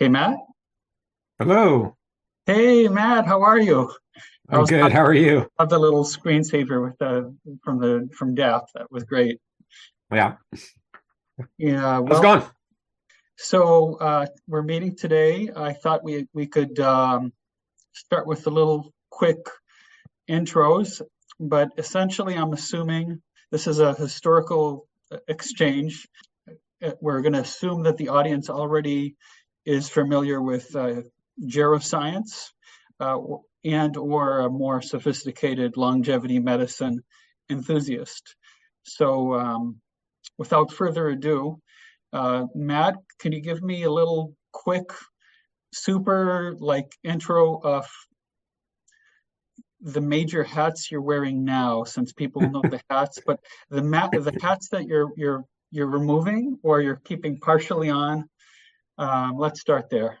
Hey, Matt. Hello. Hey, Matt. How are you? I'm good. I How are you? love the little screensaver with the from the from Death. That was great. Yeah. Yeah. How's it Well, going? so uh, we're meeting today. I thought we we could um, start with a little quick intros, but essentially, I'm assuming this is a historical uh, exchange. Uh, We're going to assume that the audience already is familiar with uh, geroscience uh, and or a more sophisticated longevity medicine enthusiast. So, um, without further ado, uh, Matt, can you give me a little quick, super like intro of the major hats you're wearing now, since people know the hats, but the mat the hats that you're you're you're removing or you're keeping partially on. Um, let's start there.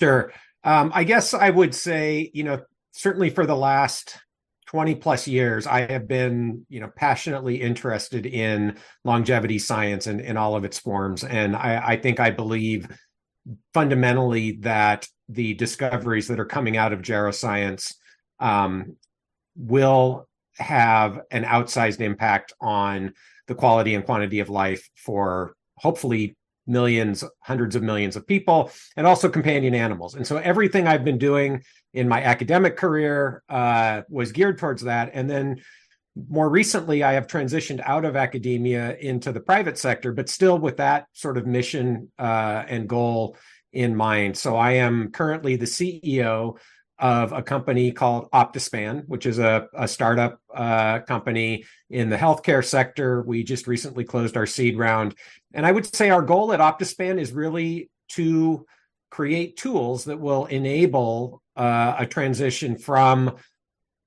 Sure. Um, I guess I would say, you know, certainly for the last 20 plus years, I have been, you know, passionately interested in longevity science and in all of its forms. And I, I think I believe fundamentally that the discoveries that are coming out of geroscience um, will have an outsized impact on the quality and quantity of life for hopefully millions, hundreds of millions of people, and also companion animals. And so everything I've been doing in my academic career uh, was geared towards that. And then more recently, I have transitioned out of academia into the private sector, but still with that sort of mission uh, and goal in mind. So I am currently the CEO of a company called Optispan, which is a, a startup uh, company in the healthcare sector. We just recently closed our seed round. And I would say our goal at Optispan is really to create tools that will enable uh, a transition from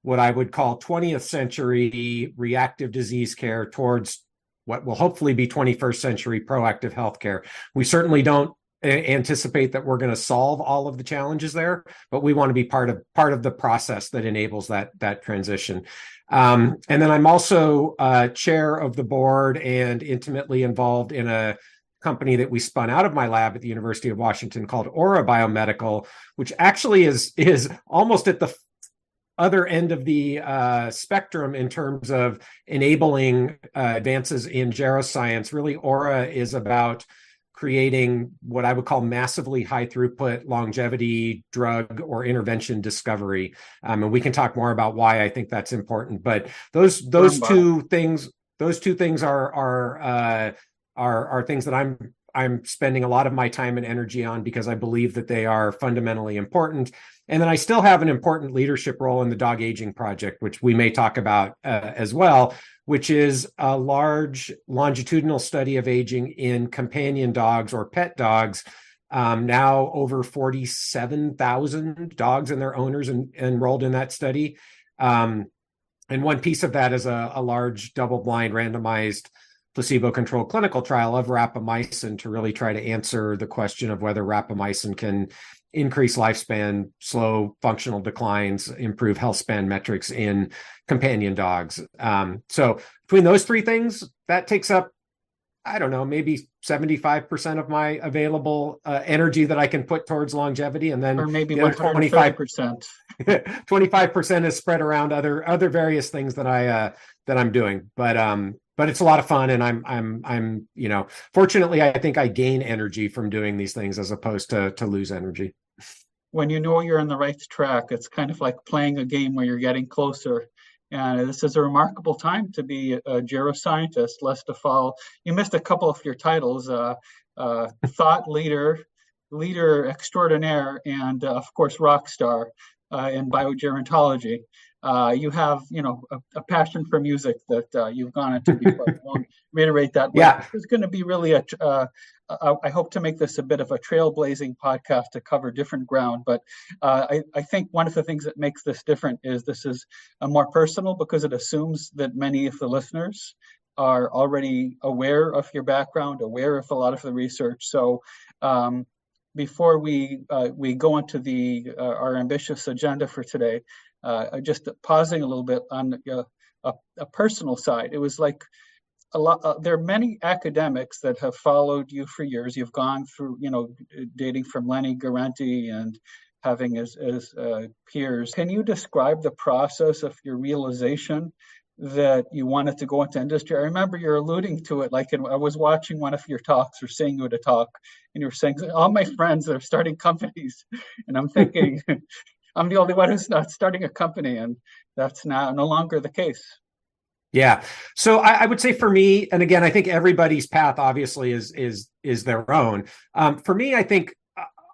what I would call 20th century reactive disease care towards what will hopefully be 21st century proactive healthcare. We certainly don't anticipate that we're going to solve all of the challenges there, but we want to be part of part of the process that enables that that transition. Um, and then I'm also uh, chair of the board and intimately involved in a company that we spun out of my lab at the University of Washington called Ora Biomedical, which actually is is almost at the other end of the uh, spectrum in terms of enabling uh, advances in geroscience. Really, Aura is about creating what I would call massively high throughput longevity drug or intervention discovery. Um, and we can talk more about why I think that's important. But those those two things those two things are are uh, are are things that I'm I'm spending a lot of my time and energy on because I believe that they are fundamentally important. And then I still have an important leadership role in the Dog Aging Project, which we may talk about uh, as well, which is a large longitudinal study of aging in companion dogs or pet dogs. Um, now over 47,000 dogs and their owners en- enrolled in that study. Um, and one piece of that is a, a large double blind randomized placebo controlled clinical trial of rapamycin to really try to answer the question of whether rapamycin can increase lifespan, slow functional declines, improve health span metrics in companion dogs. Um, so between those three things, that takes up, I don't know, maybe 75% of my available uh, energy that I can put towards longevity. And then or maybe the 25, 130%. 25% is spread around other, other various things that I, uh, that I'm doing. But, um, but it's a lot of fun and I'm, I'm, I'm, you know, fortunately, I think I gain energy from doing these things as opposed to, to lose energy. When you know you're on the right track, it's kind of like playing a game where you're getting closer. And this is a remarkable time to be a geroscientist. Lester Fall, you missed a couple of your titles: uh, uh, thought leader, leader extraordinaire, and uh, of course rock star uh, in biogerontology. Uh, you have, you know, a, a passion for music that uh, you've gone into before. I won't reiterate that. Yeah. It's going to be really a. Uh, I hope to make this a bit of a trailblazing podcast to cover different ground. But uh, I, I think one of the things that makes this different is this is a more personal because it assumes that many of the listeners are already aware of your background, aware of a lot of the research. So um, before we uh, we go into the uh, our ambitious agenda for today, uh, just pausing a little bit on uh, a, a personal side. It was like a lot, uh, there are many academics that have followed you for years. You've gone through, you know, dating from Lenny Guarente and having as, as uh, peers. Can you describe the process of your realization that you wanted to go into industry? I remember you're alluding to it, like in, I was watching one of your talks or seeing you at a talk, and you were saying, all my friends are starting companies. And I'm thinking, I'm the only one who's not starting a company, and that's now no longer the case. Yeah. So I, I, would say for me, and again, I think everybody's path obviously is is is their own. Um, for me, I think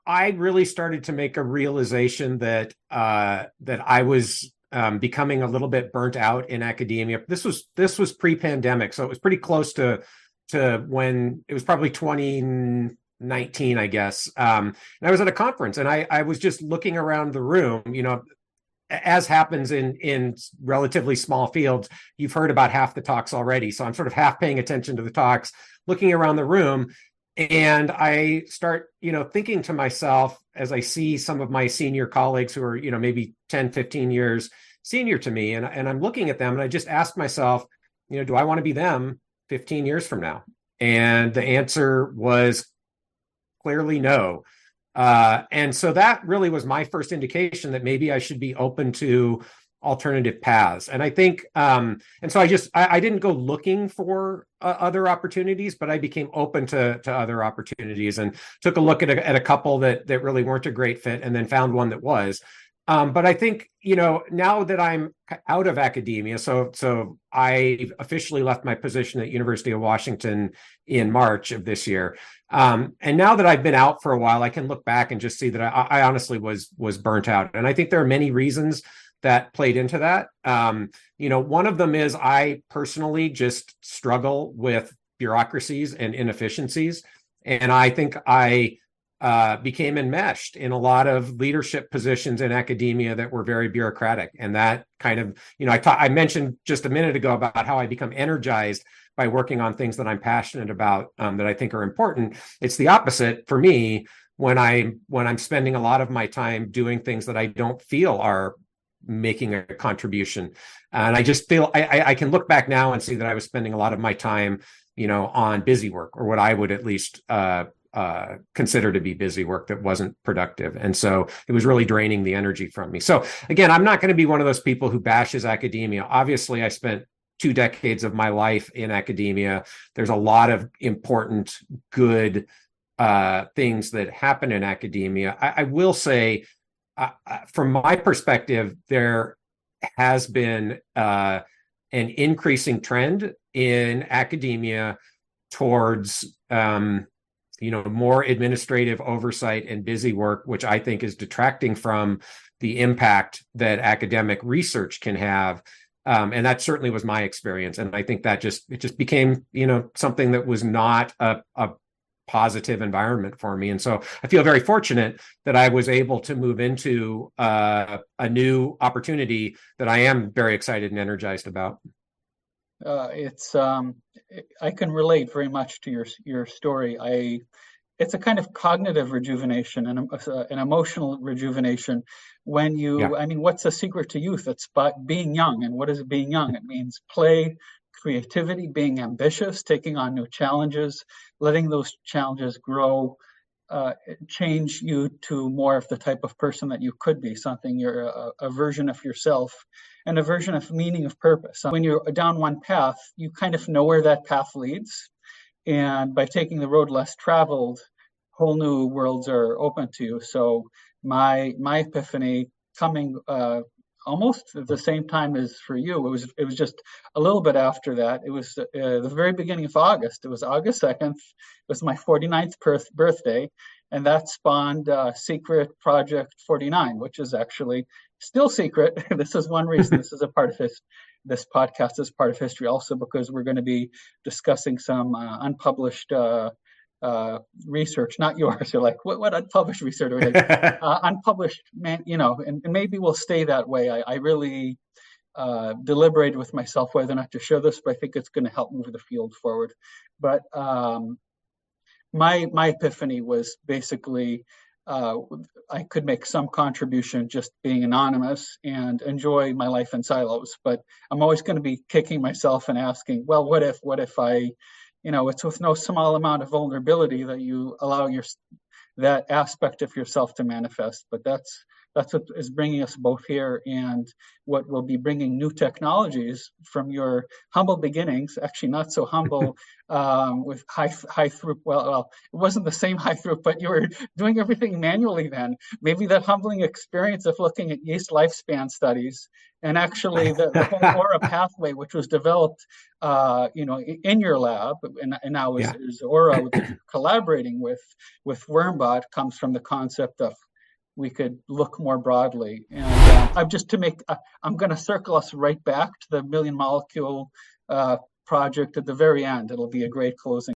I really started to make a realization that uh, that I was um, becoming a little bit burnt out in academia. This was this was pre-pandemic, so it was pretty close to to when it was probably 2019, I guess. Um, and I was at a conference, and I I was just looking around the room. You know, as happens in in relatively small fields, you've heard about half the talks already. So I'm sort of half paying attention to the talks, looking around the room, and i start you know thinking to myself as i see some of my senior colleagues who are you know maybe 10 15 years senior to me and, and i'm looking at them and i just ask myself you know do i want to be them 15 years from now and the answer was clearly no uh, and so that really was my first indication that maybe i should be open to alternative paths. And i think um and so i just i, I didn't go looking for uh, other opportunities but i became open to to other opportunities and took a look at a, at a couple that that really weren't a great fit and then found one that was um but i think you know now that i'm out of academia so so i officially left my position at university of washington in march of this year um, and now that I've been out for a while, I can look back and just see that I, I honestly was was burnt out. And I think there are many reasons that played into that. Um, you know, one of them is I personally just struggle with bureaucracies and inefficiencies. And I think I uh, became enmeshed in a lot of leadership positions in academia that were very bureaucratic. And that kind of, you know, I, ta- I mentioned just a minute ago about how I become energized by working on things that I'm passionate about um, that I think are important. It's the opposite for me when I when I'm spending a lot of my time doing things that I don't feel are making a contribution. And I just feel I, I can look back now and see that I was spending a lot of my time, you know, on busy work or what I would at least uh, uh, consider to be busy work that wasn't productive. And so it was really draining the energy from me. So again, I'm not going to be one of those people who bashes academia. Obviously, I spent two decades of my life in academia. There's a lot of important, good uh, things that happen in academia. I, I will say uh, from my perspective, there has been uh, an increasing trend in academia towards um, you know more administrative oversight and busy work, which I think is detracting from the impact that academic research can have. Um, and that certainly was my experience, and I think that just it just became you know something that was not a, a positive environment for me. And so I feel very fortunate that I was able to move into uh, a new opportunity that I am very excited and energized about. Uh, it's um, I can relate very much to your your story. I it's a kind of cognitive rejuvenation and uh, an emotional rejuvenation when you yeah. i mean what's the secret to youth it's but being young and what is being young it means play creativity, being ambitious, taking on new challenges, letting those challenges grow, uh, change you to more of the type of person that you could be, something you're a, a, version of yourself and a version of meaning of purpose. When you're down one path, you kind of know where that path leads. And by taking the road less traveled, whole new worlds are open to you. So my my epiphany coming uh, almost at the same time as for you. It was it was just a little bit after that. It was uh, the very beginning of August. It was August 2nd. It was my 49th birth, birthday, and that spawned uh, Secret Project 49, which is actually still secret. this is one reason this is a part of his this podcast is part of history also because we're going to be discussing some uh, unpublished uh, uh, research, not yours. You're like, what, what unpublished research? Uh, unpublished, man, you know, and, and, maybe we'll stay that way. I, I really uh, deliberated with myself whether or not to share this, but I think it's going to help move the field forward. But um, my my epiphany was basically uh, I could make some contribution just being anonymous and enjoy my life in silos. But I'm always going to be kicking myself and asking, well, what if, what if I, you know, it's with no small amount of vulnerability that you allow your that aspect of yourself to manifest. But that's that's what is bringing us both here and what will be bringing new technologies from your humble beginnings actually not so humble um, with high high throughput well, well it wasn't the same high throughput but you were doing everything manually then maybe that humbling experience of looking at yeast lifespan studies and actually the, the whole Ora pathway which was developed uh, you know in your lab and, and now is, yeah. is Ora collaborating with with wormbot comes from the concept of we could look more broadly. And uh, I'm just to make, uh, I'm going to circle us right back to the million molecule uh, project at the very end. It'll be a great closing.